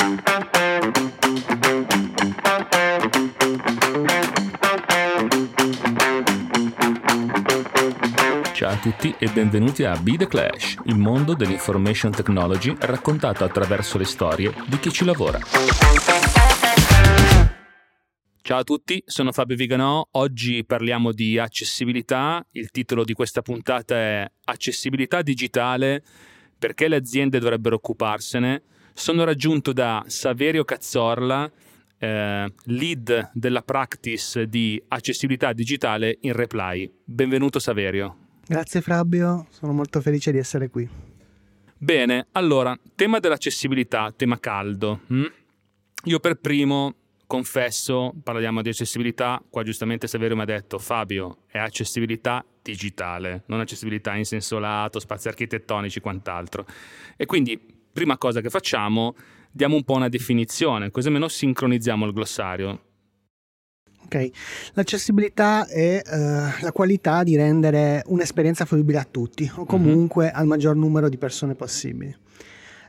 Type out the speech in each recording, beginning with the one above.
Ciao a tutti e benvenuti a Be The Clash, il mondo dell'information technology raccontato attraverso le storie di chi ci lavora. Ciao a tutti, sono Fabio Viganò, oggi parliamo di accessibilità, il titolo di questa puntata è Accessibilità digitale, perché le aziende dovrebbero occuparsene. Sono raggiunto da Saverio Cazzorla, eh, lead della practice di accessibilità digitale in Reply. Benvenuto Saverio. Grazie Fabio, sono molto felice di essere qui. Bene, allora, tema dell'accessibilità, tema caldo. Hm? Io per primo confesso, parliamo di accessibilità, qua giustamente Saverio mi ha detto Fabio, è accessibilità digitale, non accessibilità in senso lato, spazi architettonici, quant'altro. E quindi, prima cosa che facciamo, diamo un po' una definizione, così almeno sincronizziamo il glossario. Ok, l'accessibilità è uh, la qualità di rendere un'esperienza fruibile a tutti o comunque mm-hmm. al maggior numero di persone possibili.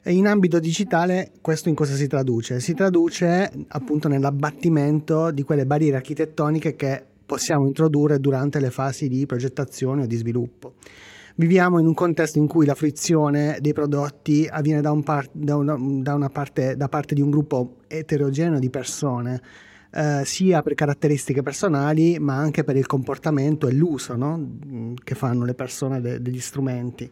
E in ambito digitale questo in cosa si traduce? Si traduce appunto nell'abbattimento di quelle barriere architettoniche che possiamo introdurre durante le fasi di progettazione o di sviluppo. Viviamo in un contesto in cui la frizione dei prodotti avviene da, un par- da, una, da, una parte, da parte di un gruppo eterogeneo di persone eh, sia per caratteristiche personali ma anche per il comportamento e l'uso no? Che fanno le persone de- degli strumenti.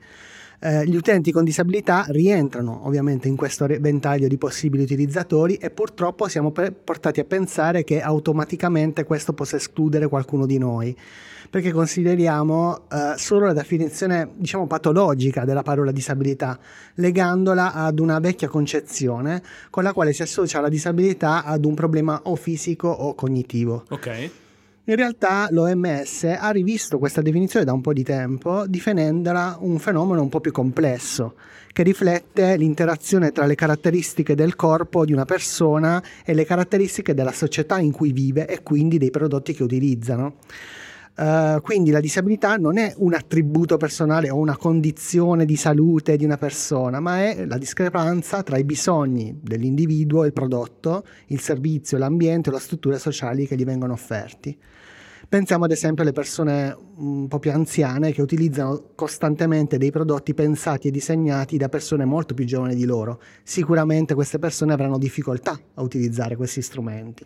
Eh, gli utenti con disabilità rientrano ovviamente in questo ventaglio di possibili utilizzatori e purtroppo siamo pe- portati a pensare che automaticamente questo possa escludere qualcuno di noi perché consideriamo eh, solo la definizione, diciamo, patologica della parola disabilità, legandola ad una vecchia concezione con la quale si associa la disabilità ad un problema o fisico o cognitivo. Ok. In realtà l'OMS ha rivisto questa definizione da un po' di tempo, definendola un fenomeno un po' più complesso, che riflette l'interazione tra le caratteristiche del corpo di una persona e le caratteristiche della società in cui vive e quindi dei prodotti che utilizzano. Uh, quindi la disabilità non è un attributo personale o una condizione di salute di una persona, ma è la discrepanza tra i bisogni dell'individuo, il prodotto, il servizio, l'ambiente o le strutture sociali che gli vengono offerti. Pensiamo ad esempio alle persone un po' più anziane che utilizzano costantemente dei prodotti pensati e disegnati da persone molto più giovani di loro. Sicuramente queste persone avranno difficoltà a utilizzare questi strumenti.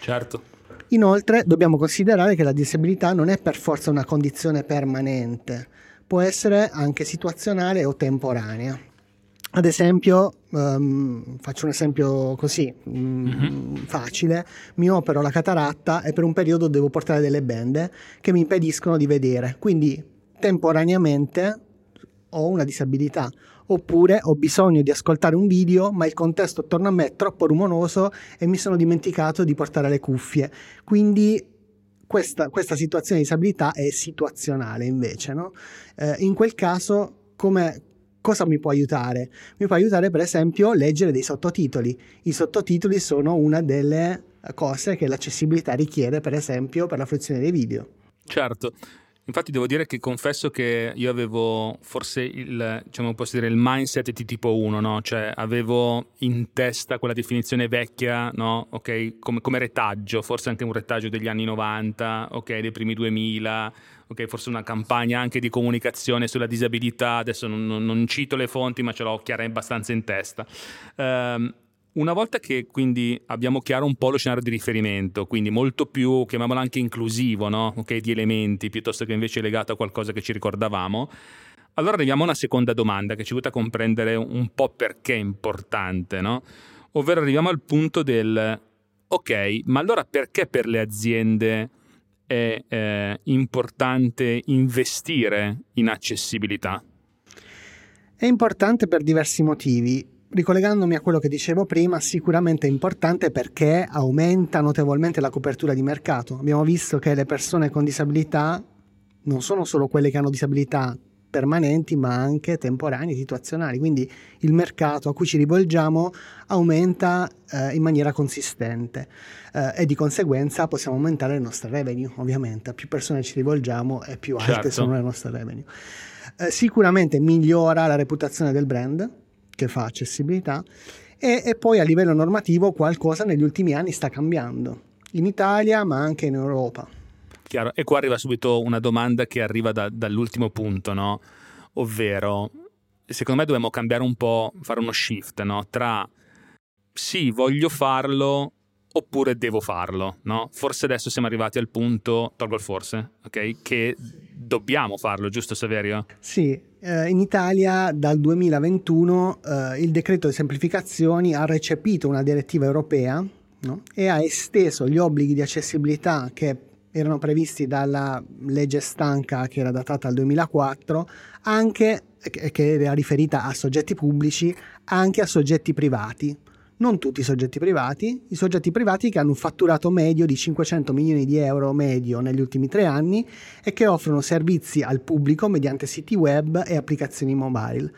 Certo. Inoltre dobbiamo considerare che la disabilità non è per forza una condizione permanente, può essere anche situazionale o temporanea. Ad esempio, um, faccio un esempio così um, mm-hmm. facile, mi opero la cataratta e per un periodo devo portare delle bende che mi impediscono di vedere, quindi temporaneamente ho una disabilità oppure ho bisogno di ascoltare un video ma il contesto attorno a me è troppo rumoroso e mi sono dimenticato di portare le cuffie. Quindi questa, questa situazione di disabilità è situazionale invece. No? Eh, in quel caso come, cosa mi può aiutare? Mi può aiutare per esempio leggere dei sottotitoli. I sottotitoli sono una delle cose che l'accessibilità richiede per esempio per la fruizione dei video. Certo. Infatti devo dire che confesso che io avevo forse il, diciamo, posso dire, il mindset di tipo 1, no? Cioè avevo in testa quella definizione vecchia, no? Ok, come, come, retaggio, forse anche un retaggio degli anni 90, ok, dei primi 2000, ok, forse una campagna anche di comunicazione sulla disabilità, adesso non, non, non cito le fonti ma ce l'ho chiara abbastanza in testa. Um, una volta che quindi abbiamo chiaro un po' lo scenario di riferimento, quindi molto più, chiamiamolo anche inclusivo, no? okay, di elementi, piuttosto che invece legato a qualcosa che ci ricordavamo, allora arriviamo a una seconda domanda che ci aiuta a comprendere un po' perché è importante, no? ovvero arriviamo al punto del, ok, ma allora perché per le aziende è eh, importante investire in accessibilità? È importante per diversi motivi ricollegandomi a quello che dicevo prima, sicuramente è importante perché aumenta notevolmente la copertura di mercato. Abbiamo visto che le persone con disabilità non sono solo quelle che hanno disabilità permanenti, ma anche temporanee, situazionali. Quindi il mercato a cui ci rivolgiamo aumenta eh, in maniera consistente eh, e di conseguenza possiamo aumentare le nostre revenue, ovviamente. Più persone ci rivolgiamo e più alte certo. sono le nostre revenue. Eh, sicuramente migliora la reputazione del brand che fa accessibilità E, e poi a livello normativo qualcosa negli ultimi anni sta cambiando, in Italia ma anche in Europa. Chiaro, e qua arriva subito una domanda che arriva da, dall'ultimo punto, no? ovvero secondo me dobbiamo cambiare un po', fare uno shift no? tra sì, voglio farlo oppure devo farlo, no? Forse adesso siamo arrivati al punto, tolgo il forse, ok? Che dobbiamo farlo, giusto Saverio? Sì, eh, in Italia dal 2021 eh, il decreto di semplificazioni ha recepito una direttiva europea no? e ha esteso gli obblighi di accessibilità che erano previsti dalla legge stanca che era datata al 2004 anche che era riferita a soggetti pubblici anche a soggetti privati non tutti i soggetti privati, i soggetti privati che hanno un fatturato medio di 500 milioni di euro medio negli ultimi tre anni e che offrono servizi al pubblico mediante siti web e applicazioni mobile.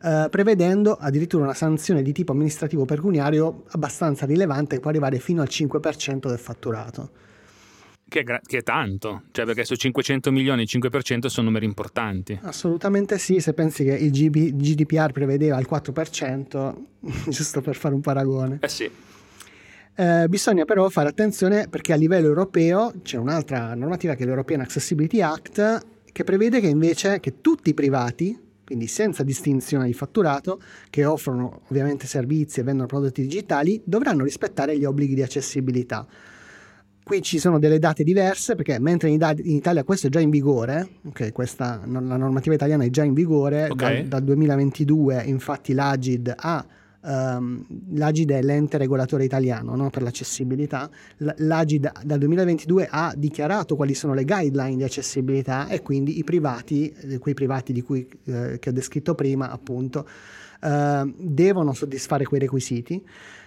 Uh, prevedendo addirittura una sanzione di tipo amministrativo pecuniario abbastanza rilevante che può arrivare fino al 5% del fatturato. Che è, gra- che è, tanto, cioè perché su 500 milioni il 5% sono numeri importanti. Assolutamente sì, se pensi che il GB- GDPR prevedeva il 4%, giusto per fare un paragone. Eh sì. Eh, bisogna però fare attenzione perché a livello europeo c'è un'altra normativa che è l'European Accessibility Act che prevede che invece che tutti i privati, quindi senza distinzione di fatturato, che offrono ovviamente servizi e vendono prodotti digitali, dovranno rispettare gli obblighi di accessibilità. Qui ci sono delle date diverse perché mentre in, Italia questo è già in vigore, okay, questa, la normativa italiana è già in vigore okay. dal, dal, 2022, infatti l'Agid ha Um, L'Agid è l'ente regolatore italiano no? per l'accessibilità. L'Agid dal 2022 ha dichiarato quali sono le guideline di accessibilità e quindi i privati, eh, quei privati di cui eh, che ho descritto prima, appunto, eh, devono soddisfare quei requisiti.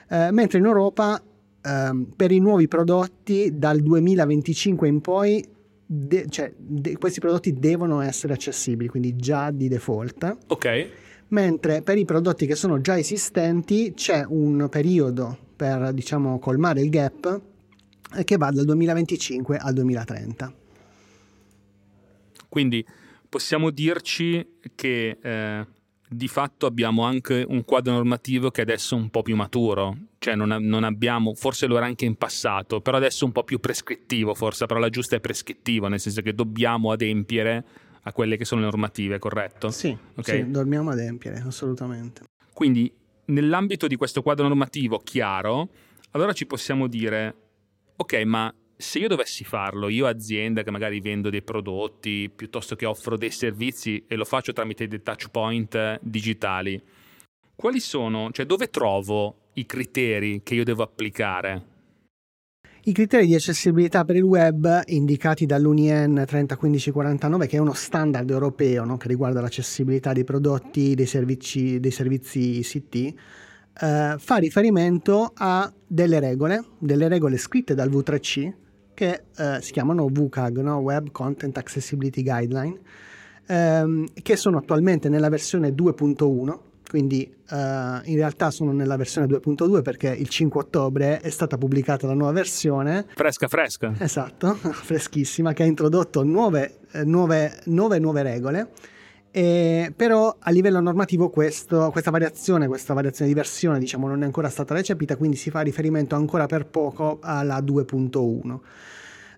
Eh, mentre in Europa um, per i nuovi prodotti dal 2025 in poi de- cioè, de- questi prodotti devono essere accessibili, quindi già di default. Ok. Mentre per i prodotti che sono già esistenti c'è un periodo per diciamo colmare il gap che va dal 2025 al 2030. Quindi possiamo dirci che eh, di fatto abbiamo anche un quadro normativo che adesso è un po' più maturo, cioè non, non, abbiamo, forse lo era anche in passato, però adesso è un po' più prescrittivo, forse la parola giusta è prescrittivo, nel senso che dobbiamo adempiere a quelle che sono le normative, corretto? Sì, okay? sì dobbiamo adempiere, assolutamente. Quindi nell'ambito di questo quadro normativo chiaro, allora ci possiamo dire, ok, ma se io dovessi farlo, io azienda che magari vendo dei prodotti piuttosto che offro dei servizi e lo faccio tramite dei touch point digitali, quali sono, cioè dove trovo i criteri che io devo applicare? I criteri di accessibilità per il web indicati dall'UNIEN 301549, che è uno standard europeo no? che riguarda l'accessibilità dei prodotti, dei servizi, dei servizi ICT, eh, fa riferimento a delle regole, delle regole scritte dal V3C, che eh, si chiamano WCAG, no? Web Content Accessibility Guideline, ehm, che sono attualmente nella versione 2.1, quindi uh, in realtà sono nella versione 2.2 perché il 5 ottobre è stata pubblicata la nuova versione. Fresca, fresca. Esatto, freschissima, che ha introdotto nuove, eh, nuove, nuove, nuove regole. E, però a livello normativo questo, questa variazione, questa variazione di versione diciamo, non è ancora stata recepita, quindi si fa riferimento ancora per poco alla 2.1.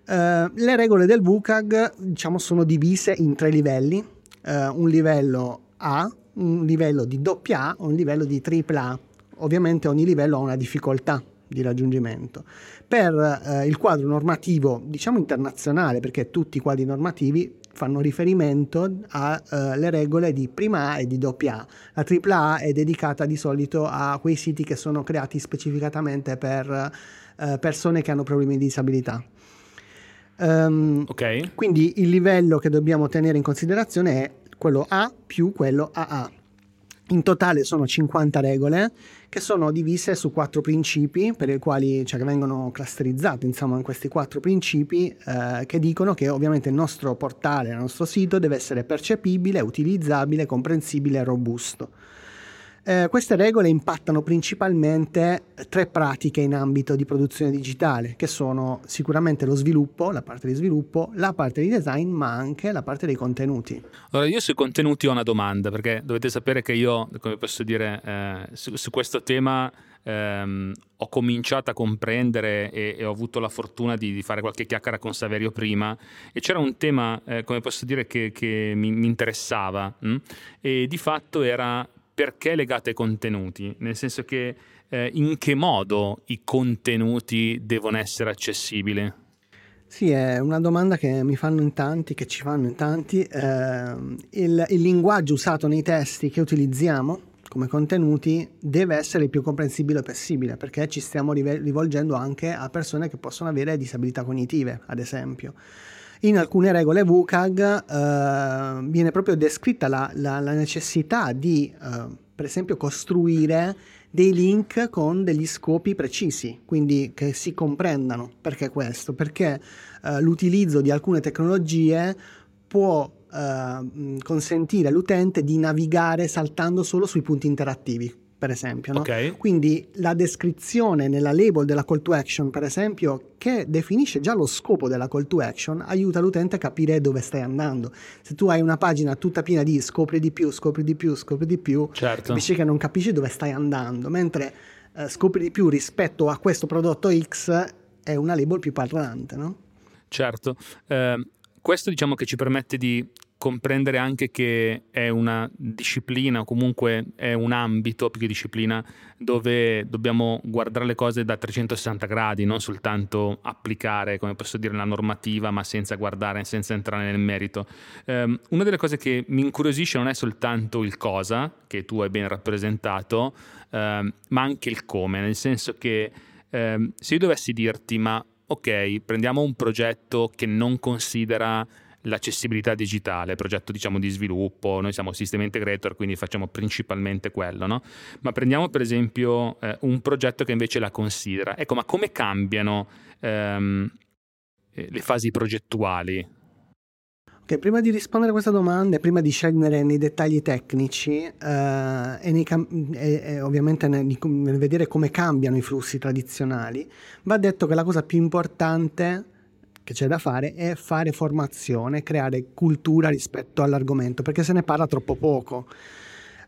Uh, le regole del WCAG diciamo, sono divise in tre livelli, uh, un livello A, un livello di AA e un livello di AAA. Ovviamente ogni livello ha una difficoltà di raggiungimento. Per uh, il quadro normativo, diciamo internazionale, perché tutti i quadri normativi fanno riferimento alle regole di prima A e di doppia A. La AAA è dedicata di solito a quei siti che sono creati specificatamente per persone che hanno problemi di disabilità. Um, ok. Quindi il livello che dobbiamo tenere in considerazione è quello A più quello AA. In totale sono 50 regole che sono divise su quattro principi per i quali cioè, che vengono clusterizzate insomma in questi quattro principi eh, che dicono che ovviamente il nostro portale, il nostro sito deve essere percepibile, utilizzabile, comprensibile e robusto. Eh, queste regole impattano principalmente tre pratiche in ambito di produzione digitale, che sono sicuramente lo sviluppo, la parte di sviluppo, la parte di design, ma anche la parte dei contenuti. Allora, io sui contenuti ho una domanda, perché dovete sapere che io, come posso dire, eh, su, su, questo tema ehm, ho cominciato a comprendere e, e ho avuto la fortuna di, di, fare qualche chiacchiera con Saverio prima e c'era un tema, eh, come posso dire, che, che mi, mi, interessava mh? Hm? e di fatto era perché legate ai contenuti, nel senso che eh, in che modo i contenuti devono essere accessibili? Sì, è una domanda che mi fanno in tanti, che ci fanno in tanti. Eh, il, il linguaggio usato nei testi che utilizziamo come contenuti deve essere il più comprensibile possibile perché ci stiamo rivolgendo anche a persone che possono avere disabilità cognitive, ad esempio. In alcune regole WCAG eh, viene proprio descritta la, la, la necessità di, eh, per esempio, costruire dei link con degli scopi precisi, quindi che si comprendano. Perché questo? Perché eh, l'utilizzo di alcune tecnologie può eh, consentire all'utente di navigare saltando solo sui punti interattivi per esempio. No? Okay. Quindi la descrizione nella label della call to action, per esempio, che definisce già lo scopo della call to action, aiuta l'utente a capire dove stai andando. Se tu hai una pagina tutta piena di scopri di più, scopri di più, scopri di più, certo. capisci che non capisci dove stai andando, mentre eh, scopri di più rispetto a questo prodotto X è una label più parlante, no? Certo. Eh, questo diciamo che ci permette di comprendere anche che è una disciplina o comunque è un ambito più che disciplina dove dobbiamo guardare le cose da 360 gradi, non soltanto applicare, come posso dire, la normativa, ma senza guardare, senza entrare nel merito. Um, una delle cose che mi incuriosisce non è soltanto il cosa, che tu hai ben rappresentato, um, ma anche il come, nel senso che um, se io dovessi dirti, ma ok, prendiamo un progetto che non considera l'accessibilità digitale, progetto diciamo di sviluppo, noi siamo System Integrator, quindi facciamo principalmente quello, no? Ma prendiamo per esempio eh, un progetto che invece la considera. Ecco, ma come cambiano ehm, eh, le fasi progettuali? Ok, prima di rispondere a questa domanda e prima di scendere nei dettagli tecnici eh, e, nei e, e, ovviamente nel, nel vedere come cambiano i flussi tradizionali, va detto che la cosa più importante che c'è da fare è fare formazione, creare cultura rispetto all'argomento, perché se ne parla troppo poco.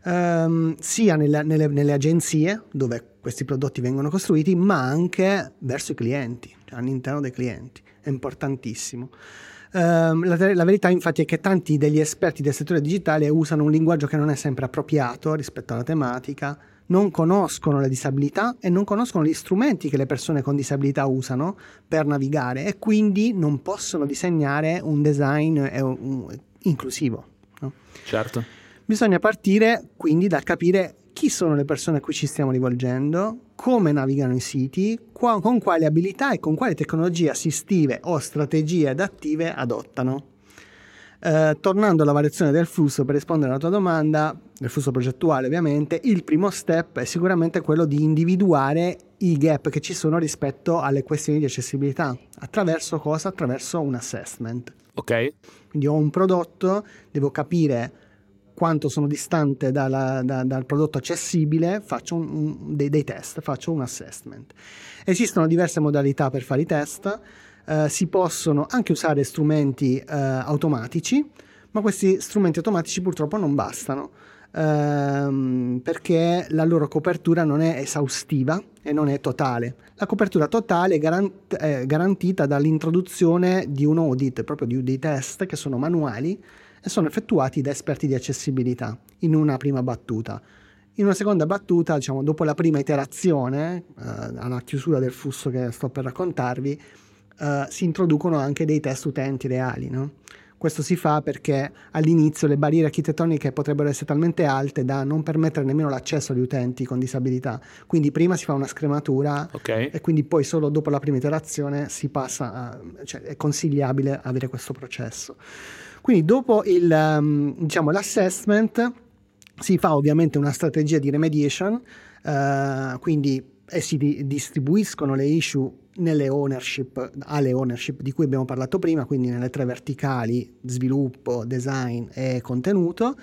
Um, sia nelle, nelle, nelle, agenzie dove questi prodotti vengono costruiti, ma anche verso i clienti, cioè all'interno dei clienti. È importantissimo. Um, la, la, verità infatti è che tanti degli esperti del settore digitale usano un linguaggio che non è sempre appropriato rispetto alla tematica, non conoscono le disabilità e non conoscono gli strumenti che le persone con disabilità usano per navigare e quindi non possono disegnare un design inclusivo. No? Certo. Bisogna partire quindi dal capire chi sono le persone a cui ci stiamo rivolgendo, come navigano i siti, con quali abilità e con quali tecnologie assistive o strategie adattive adottano. Eh, tornando alla variazione del flusso per rispondere alla tua domanda, del flusso progettuale ovviamente, il primo step è sicuramente quello di individuare i gap che ci sono rispetto alle questioni di accessibilità. Attraverso cosa? Attraverso un assessment. Ok. Quindi ho un prodotto, devo capire quanto sono distante dalla, da, dal prodotto accessibile, faccio un, un, dei, dei test, faccio un assessment. Esistono diverse modalità per fare i test eh, si possono anche usare strumenti eh, automatici, ma questi strumenti automatici purtroppo non bastano ehm, perché la loro copertura non è esaustiva e non è totale. La copertura totale è, garant- è garantita dall'introduzione di un audit, proprio di dei test che sono manuali e sono effettuati da esperti di accessibilità in una prima battuta. In una seconda battuta, diciamo, dopo la prima iterazione, eh, alla chiusura del flusso che sto per raccontarvi, uh, si introducono anche dei test utenti reali. No? Questo si fa perché all'inizio le barriere architettoniche potrebbero essere talmente alte da non permettere nemmeno l'accesso agli utenti con disabilità. Quindi prima si fa una scrematura okay. e quindi poi solo dopo la prima iterazione si passa a, cioè è consigliabile avere questo processo. Quindi dopo il, um, diciamo, l'assessment si fa ovviamente una strategia di remediation, uh, quindi e si di- distribuiscono le issue nelle ownership, alle ownership di cui abbiamo parlato prima, quindi nelle tre verticali sviluppo, design e contenuto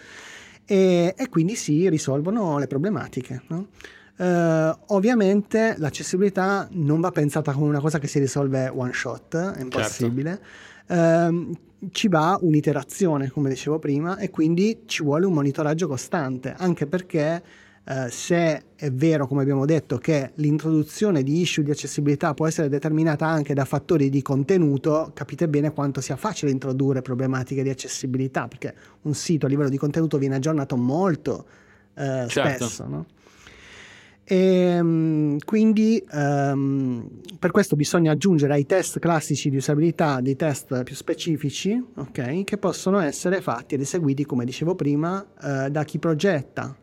e, e, quindi si risolvono le problematiche. No? Uh, ovviamente l'accessibilità non va pensata come una cosa che si risolve one shot, è impossibile. Certo. Uh, ci va un'iterazione, come dicevo prima, e quindi ci vuole un monitoraggio costante, anche perché Uh, se è vero, come abbiamo detto, che l'introduzione di issue di accessibilità può essere determinata anche da fattori di contenuto, capite bene quanto sia facile introdurre problematiche di accessibilità, perché un sito a livello di contenuto viene aggiornato molto uh, certo. spesso. No? E, ehm, quindi um, per questo bisogna aggiungere ai test classici di usabilità dei test più specifici okay, che possono essere fatti ed eseguiti come dicevo prima uh, da chi progetta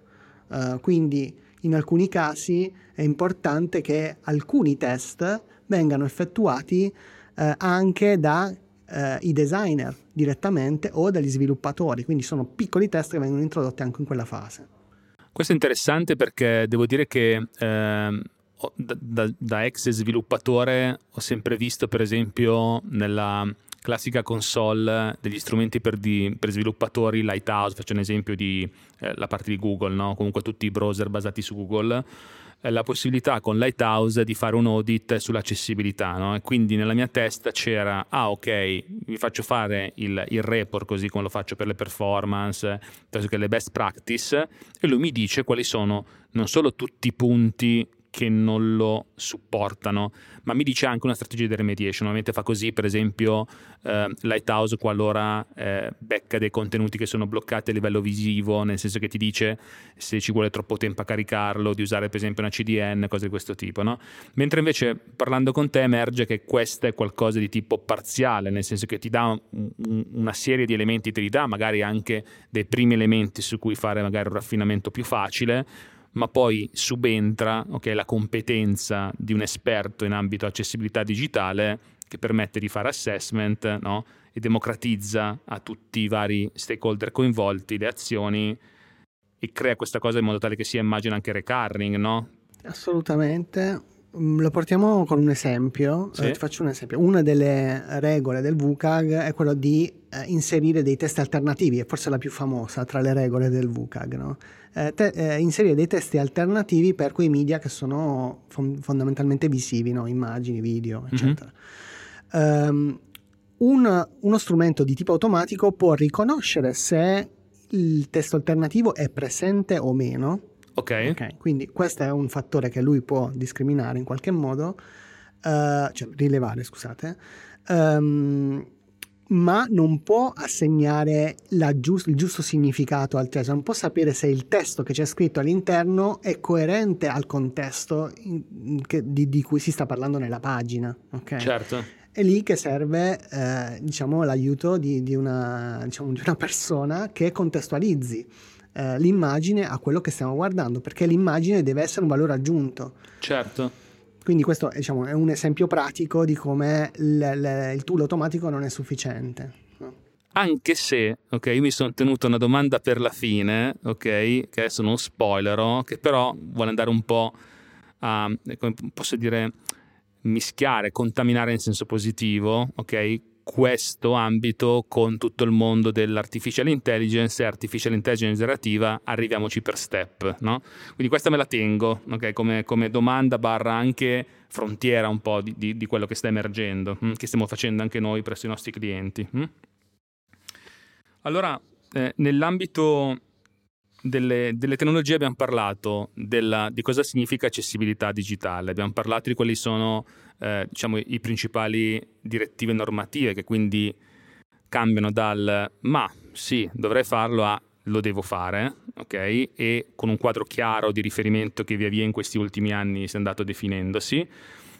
uh, quindi in alcuni casi è importante che alcuni test vengano effettuati uh, anche dai designer direttamente o dagli sviluppatori. Quindi sono piccoli test che vengono introdotti anche in quella fase. Questo è interessante perché devo dire che eh, da, da, da, ex sviluppatore ho sempre visto, per esempio, nella classica console degli strumenti per, di, per sviluppatori, Lighthouse, faccio un esempio di eh, la parte di Google, no? comunque tutti i browser basati su Google eh, la possibilità con Lighthouse di fare un audit sull'accessibilità no? e quindi nella mia testa c'era ah ok vi faccio fare il, il report così come lo faccio per le performance che le best practice e lui mi dice quali sono non solo tutti i punti che non lo supportano, ma mi dice anche una strategia di remediation. Normalmente fa così, per esempio, eh, Lighthouse qualora eh, becca dei contenuti che sono bloccati a livello visivo, nel senso che ti dice se ci vuole troppo tempo a caricarlo, di usare per esempio una CDN, cose di questo tipo. No? Mentre invece parlando con te emerge che questo è qualcosa di tipo parziale, nel senso che ti dà un, una serie di elementi, te dà magari anche dei primi elementi su cui fare magari un raffinamento più facile ma poi subentra okay, la competenza di un esperto in ambito accessibilità digitale che permette di fare assessment no? e democratizza a tutti i vari stakeholder coinvolti le azioni e crea questa cosa in modo tale che sia immagina anche recurring, no? Assolutamente. Mm, lo portiamo con un esempio, sì. eh, ti faccio un esempio. Una delle regole del VCAG è quella di eh, inserire dei test alternativi, è forse la più famosa tra le regole del VCAG, no? eh, te, eh, inserire dei testi alternativi per quei media che sono fon- fondamentalmente visivi, no? immagini, video, mhm. eccetera. Mm-hmm. Um, un, uno strumento di tipo automatico può riconoscere se il testo alternativo è presente o meno. Ok. okay quindi questo è un fattore che lui può discriminare in qualche modo, uh, cioè rilevare, scusate. Um, ma non può assegnare giust- il giusto significato al testo, non può sapere se il testo che c'è scritto all'interno è coerente al contesto in, che, di, di, cui si sta parlando nella pagina. Okay? Certo. È lì che serve eh, diciamo, l'aiuto di, di, una, diciamo, di, una, persona che contestualizzi eh, l'immagine a quello che stiamo guardando, perché l'immagine deve essere un valore aggiunto. Certo. Quindi questo diciamo, è un esempio pratico di come l- l- il tool automatico non è sufficiente. Anche se, ok, io mi sono tenuto una domanda per la fine, ok, che adesso non spoilerò, che però vuole andare un po' a, come posso dire, mischiare, contaminare in senso positivo, ok, questo ambito con tutto il mondo dell'artificial intelligence e artificial intelligence generativa, arriviamoci per step. No? Quindi questa me la tengo okay? come, come, domanda barra anche frontiera un po' di, di, di quello che sta emergendo, hm? che stiamo facendo anche noi presso i nostri clienti. Hm? Allora, eh, nell'ambito delle, delle, tecnologie abbiamo parlato della, di cosa significa accessibilità digitale, abbiamo parlato di quali sono eh, diciamo, i principali direttive normative che quindi cambiano dal ma sì, dovrei farlo a lo devo fare, ok? E con un quadro chiaro di riferimento che via via in questi ultimi anni si è andato definendosi.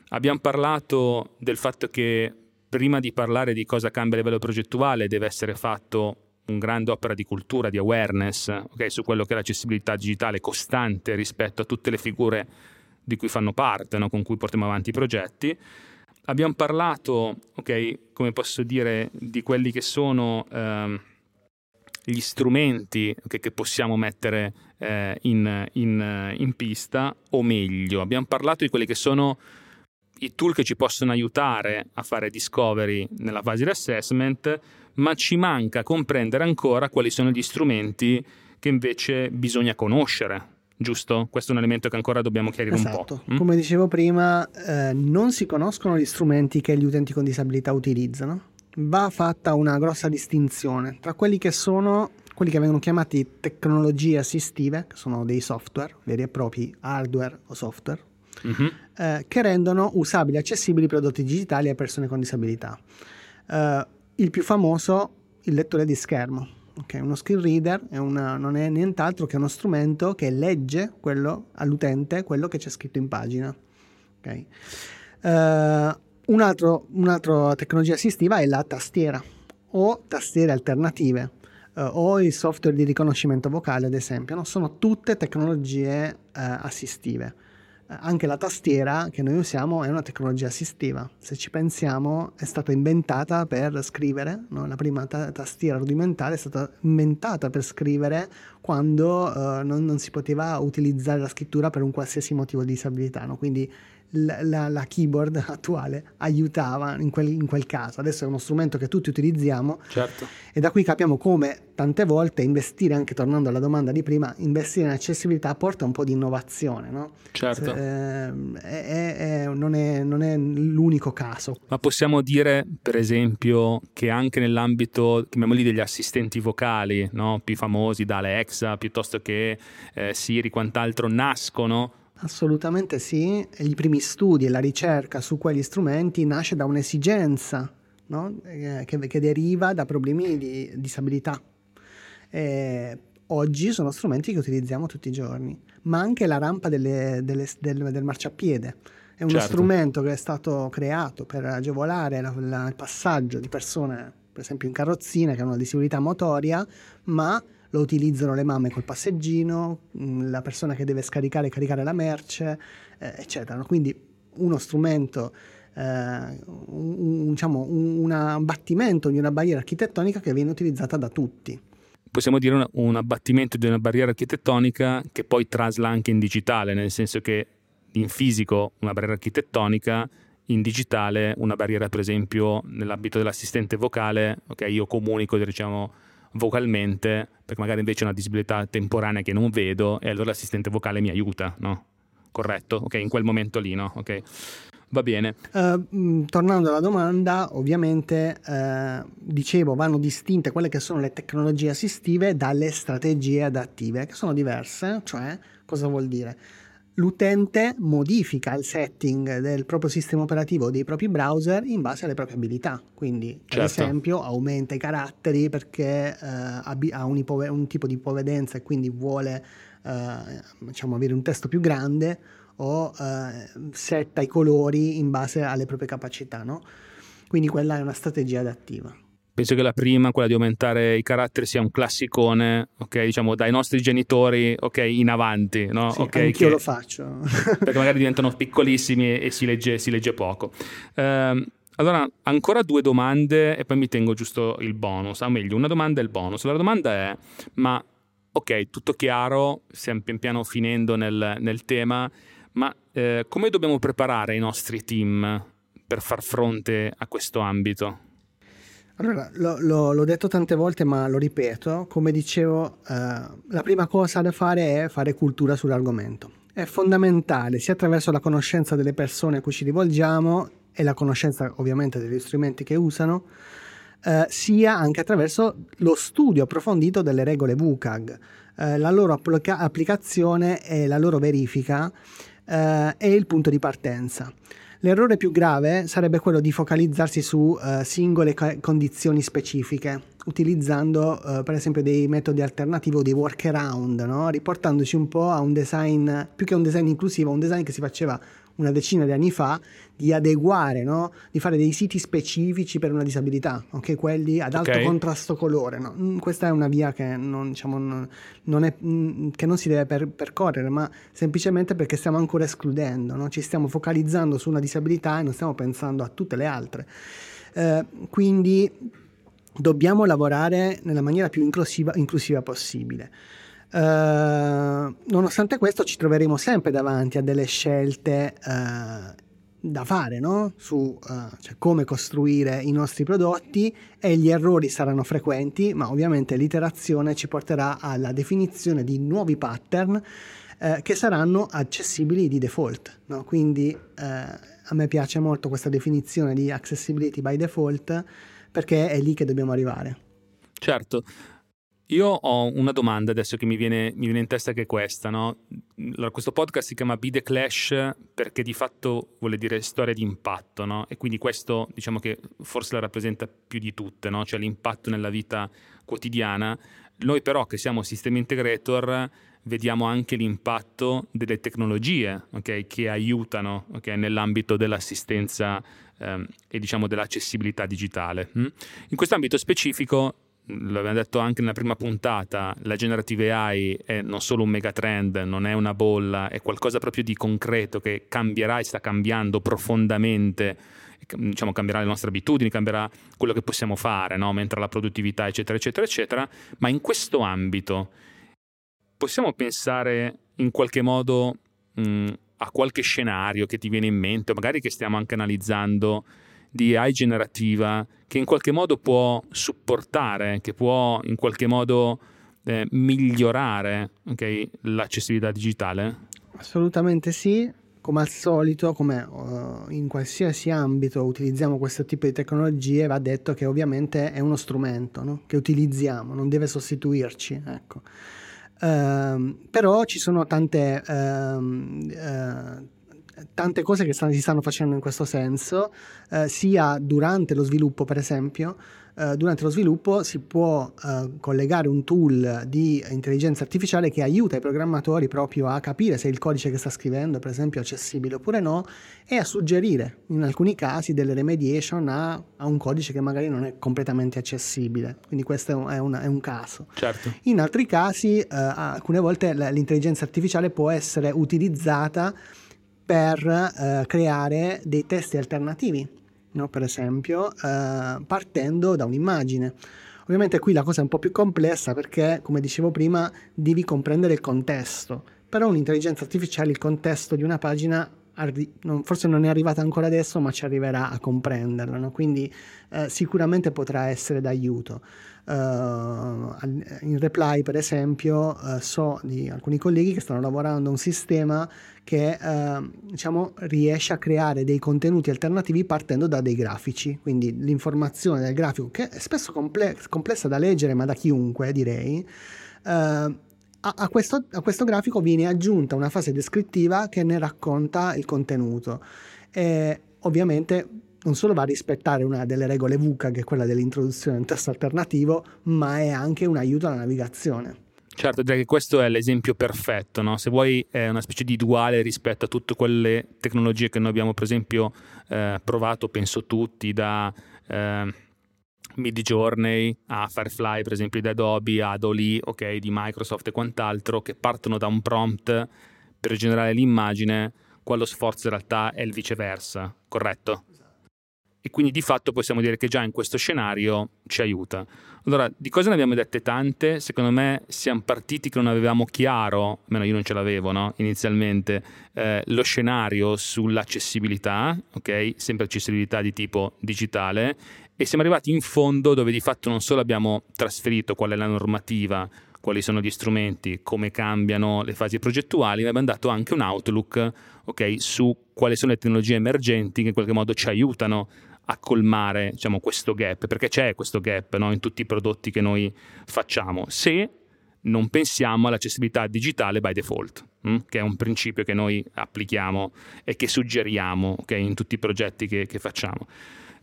Abbiamo parlato del fatto che prima di parlare di cosa cambia a livello progettuale deve essere fatto un grande opera di cultura, di awareness okay, su quello che è l'accessibilità digitale costante rispetto a tutte le figure di cui fanno parte, no? con cui portiamo avanti i progetti. Abbiamo parlato, ok, come posso dire, di quelli che sono ehm, gli strumenti okay, che possiamo mettere eh, in, in, in pista, o meglio, abbiamo parlato di quelli che sono i tool che ci possono aiutare a fare discovery nella fase di assessment, ma ci manca comprendere ancora quali sono gli strumenti che invece bisogna conoscere giusto? Questo è un elemento che ancora dobbiamo chiarire esatto. un po'. Mm? Come dicevo prima, eh, non si conoscono gli strumenti che gli utenti con disabilità utilizzano. Va fatta una grossa distinzione tra quelli che sono quelli che vengono chiamati tecnologie assistive, che sono dei software, veri e propri hardware o software, mm-hmm. eh, che rendono usabili e accessibili i prodotti digitali a persone con disabilità. Eh, il più famoso, il lettore di schermo Okay, uno screen reader è una, non è nient'altro che uno strumento che legge quello, all'utente quello che c'è scritto in pagina. Okay. Uh, un altro, un'altra tecnologia assistiva è la tastiera o tastiere alternative uh, o il software di riconoscimento vocale, ad esempio. No? Sono tutte tecnologie uh, assistive anche la tastiera che noi usiamo è una tecnologia assistiva. Se ci pensiamo, è stata inventata per scrivere, no? la prima ta- tastiera rudimentale è stata inventata per scrivere quando uh, non, non, si poteva utilizzare la scrittura per un qualsiasi motivo di disabilità. No? Quindi la, la, la, keyboard attuale aiutava in quel, in quel, caso. Adesso è uno strumento che tutti utilizziamo certo. e da qui capiamo come tante volte investire, anche tornando alla domanda di prima, investire in accessibilità porta un po' di innovazione. No? Certo. Se, eh, è, è, non, è, non è l'unico caso. Ma possiamo dire, per esempio, che anche nell'ambito, chiamiamoli degli assistenti vocali, no? più famosi da Alexa piuttosto che eh, Siri, quant'altro, nascono Assolutamente sì, i primi studi e la ricerca su quegli strumenti nasce da un'esigenza no? eh, che, che, deriva da problemi di disabilità. E oggi sono strumenti che utilizziamo tutti i giorni, ma anche la rampa delle, delle, del, del, marciapiede. È uno certo. strumento che è stato creato per agevolare la, la, il passaggio di persone, per esempio in carrozzina, che hanno una disabilità motoria, ma lo utilizzano le mamme col passeggino, mm, la persona che deve scaricare e caricare la merce, eh, eccetera. Quindi uno strumento, eh, un, diciamo, un abbattimento di una barriera architettonica che viene utilizzata da tutti. Possiamo dire un, un abbattimento di una barriera architettonica che poi trasla anche in digitale, nel senso che in fisico una barriera architettonica in digitale una barriera per esempio nell'ambito dell'assistente vocale ok io comunico diciamo vocalmente, perché magari invece ho una disabilità temporanea che non vedo e allora l'assistente vocale mi aiuta, no? Corretto? Ok, in quel momento lì, no? Ok. Va bene. Uh, tornando alla domanda, ovviamente uh, dicevo vanno distinte quelle che sono le tecnologie assistive dalle strategie adattive, che sono diverse, cioè cosa vuol dire? L'utente modifica il setting del proprio sistema operativo dei propri browser in base alle proprie abilità. Quindi, certo. ad esempio, aumenta i caratteri perché eh, ha un, ipove- un, tipo di ipovedenza e quindi vuole eh, diciamo, avere un testo più grande o eh, setta i colori in base alle proprie capacità. No? Quindi quella è una strategia adattiva penso che la prima, quella di aumentare i caratteri, sia un classicone, ok, diciamo dai nostri genitori, ok, in avanti, no? Sì, okay, anch'io che, lo faccio. perché magari diventano piccolissimi e si legge, si legge poco. Um, allora, ancora due domande e poi mi tengo giusto il bonus, o meglio, una domanda e il bonus. La domanda è, ma ok, tutto chiaro, stiamo pian piano finendo nel, nel tema, ma eh, come dobbiamo preparare i nostri team per far fronte a questo ambito? Allora, lo, lo, l'ho detto tante volte, ma lo ripeto, come dicevo, eh, la prima cosa da fare è fare cultura sull'argomento. È fondamentale, sia attraverso la conoscenza delle persone a cui ci rivolgiamo e la conoscenza ovviamente degli strumenti che usano, eh, sia anche attraverso lo studio approfondito delle regole VUCAG, eh, la loro applica- applicazione e la loro verifica eh, è il punto di partenza. L'errore più grave sarebbe quello di focalizzarsi su uh, singole ca- condizioni specifiche, utilizzando uh, per esempio dei metodi alternativi o dei workaround, no? riportandoci un po' a un design, più che un design inclusivo, un design che si faceva una decina di anni fa di adeguare, no? di fare dei siti specifici per una disabilità, okay? quelli ad alto okay. contrasto colore. No? Mm, questa è una via che non, diciamo, non, è, mm, che non si deve per, percorrere, ma semplicemente perché stiamo ancora escludendo, no? ci stiamo focalizzando su una disabilità e non stiamo pensando a tutte le altre. Eh, quindi dobbiamo lavorare nella maniera più inclusiva, inclusiva possibile. Uh, nonostante questo ci troveremo sempre davanti a delle scelte uh, da fare no? su uh, cioè come costruire i nostri prodotti e gli errori saranno frequenti, ma ovviamente l'iterazione ci porterà alla definizione di nuovi pattern che saranno accessibili di default. No? Quindi a me piace molto questa definizione di accessibility by default perché è lì che dobbiamo arrivare. Certo, io ho una domanda adesso che mi viene, mi viene in testa che è questa, no? allora, questo podcast si chiama Be The Clash perché di fatto vuole dire storia di impatto, no? E quindi questo diciamo che forse la rappresenta più di tutte, no? Cioè l'impatto nella vita quotidiana. Noi però che siamo sistemi integrator vediamo anche l'impatto delle tecnologie okay? che aiutano okay? nell'ambito dell'assistenza ehm, e diciamo dell'accessibilità digitale. Hm? In questo ambito specifico l'abbiamo detto anche nella prima puntata, la generative AI è non solo un megatrend, non è una bolla, è qualcosa proprio di concreto che cambierà e sta cambiando profondamente, diciamo cambierà le nostre abitudini, cambierà quello che possiamo fare, no? mentre la produttività, eccetera, eccetera, eccetera, ma in questo ambito possiamo pensare in qualche modo mh, a qualche scenario che ti viene in mente, magari che stiamo anche analizzando di AI generativa che in qualche modo può supportare, che può in qualche modo eh, migliorare okay, l'accessibilità digitale? Assolutamente sì, come al solito, come uh, in qualsiasi ambito utilizziamo questo tipo di tecnologie, va detto che ovviamente è uno strumento no? che utilizziamo, non deve sostituirci. Ecco. Uh, però ci sono tante uh, tante cose che stanno, si stanno facendo in questo senso, eh, sia durante lo sviluppo, per esempio, eh, durante lo sviluppo si può eh, collegare un tool di intelligenza artificiale che aiuta i programmatori proprio a capire se il codice che sta scrivendo, per esempio, è accessibile oppure no, e a suggerire in alcuni casi delle remediation a, a un codice che magari non è completamente accessibile. Quindi questo è un, è un caso. Certo. In altri casi, eh, alcune volte l'intelligenza artificiale può essere utilizzata per eh, creare dei testi alternativi, no? per esempio, eh, partendo da un'immagine. Ovviamente qui la cosa è un po' più complessa perché, come dicevo prima, devi comprendere il contesto. Però un'intelligenza artificiale il contesto di una pagina forse non è arrivata ancora adesso, ma ci arriverà a comprenderla, no? quindi eh, sicuramente potrà essere d'aiuto. Uh, in reply, per esempio, uh, so di alcuni colleghi che stanno lavorando a un sistema che uh, diciamo, riesce a creare dei contenuti alternativi partendo da dei grafici. Quindi l'informazione del grafico, che è spesso comple- complessa da leggere, ma da chiunque direi. A, a, questo, a questo grafico viene aggiunta una fase descrittiva che ne racconta il contenuto. E ovviamente non solo va a rispettare una delle regole VUCA, che è quella dell'introduzione di un testo alternativo, ma è anche un aiuto alla navigazione. Certo, direi che questo è l'esempio perfetto, no? se vuoi è una specie di duale rispetto a tutte quelle tecnologie che noi abbiamo per esempio eh, provato, penso tutti, da eh, Midjourney a Firefly per esempio di Adobe, a Dolly, ok, di Microsoft e quant'altro, che partono da un prompt per generare l'immagine, qua lo sforzo in realtà è il viceversa, corretto? e quindi di fatto possiamo dire che già in questo scenario ci aiuta. Allora, di cose ne abbiamo dette tante, secondo me siamo partiti che non avevamo chiaro, almeno io non ce l'avevo no? inizialmente, eh, lo scenario sull'accessibilità, ok? Sempre accessibilità di tipo digitale, e siamo arrivati in fondo dove di fatto non solo abbiamo trasferito qual è la normativa, quali sono gli strumenti, come cambiano le fasi progettuali, ma abbiamo dato anche un outlook okay, su quali sono le tecnologie emergenti che in qualche modo ci aiutano a colmare diciamo, questo gap, perché c'è questo gap no, in tutti i prodotti che noi facciamo, se non pensiamo all'accessibilità digitale by default, mh? Mm, che è un principio che noi applichiamo e che suggeriamo okay, in tutti i progetti che, che facciamo.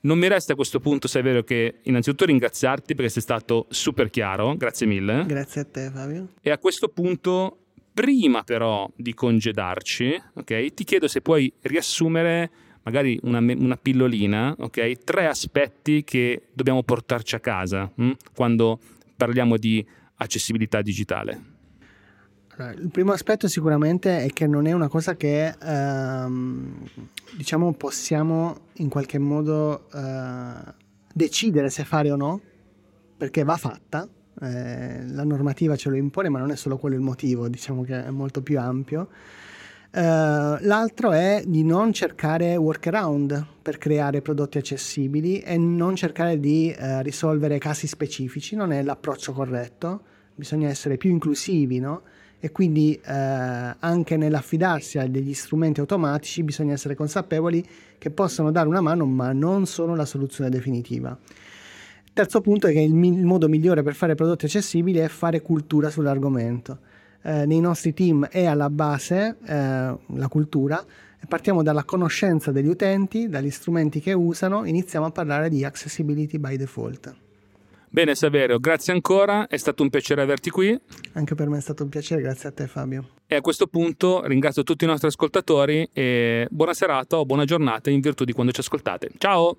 Non mi resta a questo punto, se è vero, che innanzitutto ringraziarti perché sei stato super chiaro, grazie mille. Grazie a te Fabio. E a questo punto, prima però di congedarci, okay, ti chiedo se puoi riassumere magari una, una pillolina, ok? Tre aspetti che dobbiamo portarci a casa hm? quando parliamo di accessibilità digitale. Il primo aspetto sicuramente è che non è una cosa che ehm, diciamo possiamo in qualche modo eh, decidere se fare o no, perché va fatta. Eh, la normativa ce lo impone, ma non è solo quello il motivo, diciamo che è molto più ampio. Uh, l'altro è di non cercare workaround per creare prodotti accessibili e non cercare di uh, risolvere casi specifici, non è l'approccio corretto, bisogna essere più inclusivi, no? E quindi uh, anche nell'affidarsi a degli strumenti automatici bisogna essere consapevoli che possono dare una mano, ma non sono la soluzione definitiva. Terzo punto è che il, mi- il modo migliore per fare prodotti accessibili è fare cultura sull'argomento eh, nei nostri team è alla base eh, la cultura. Partiamo dalla conoscenza degli utenti, dagli strumenti che usano, iniziamo a parlare di accessibility by default. Bene Saverio, grazie ancora, è stato un piacere averti qui. Anche per me è stato un piacere, grazie a te Fabio. E a questo punto ringrazio tutti i nostri ascoltatori e buona serata o buona giornata in virtù di quando ci ascoltate. Ciao!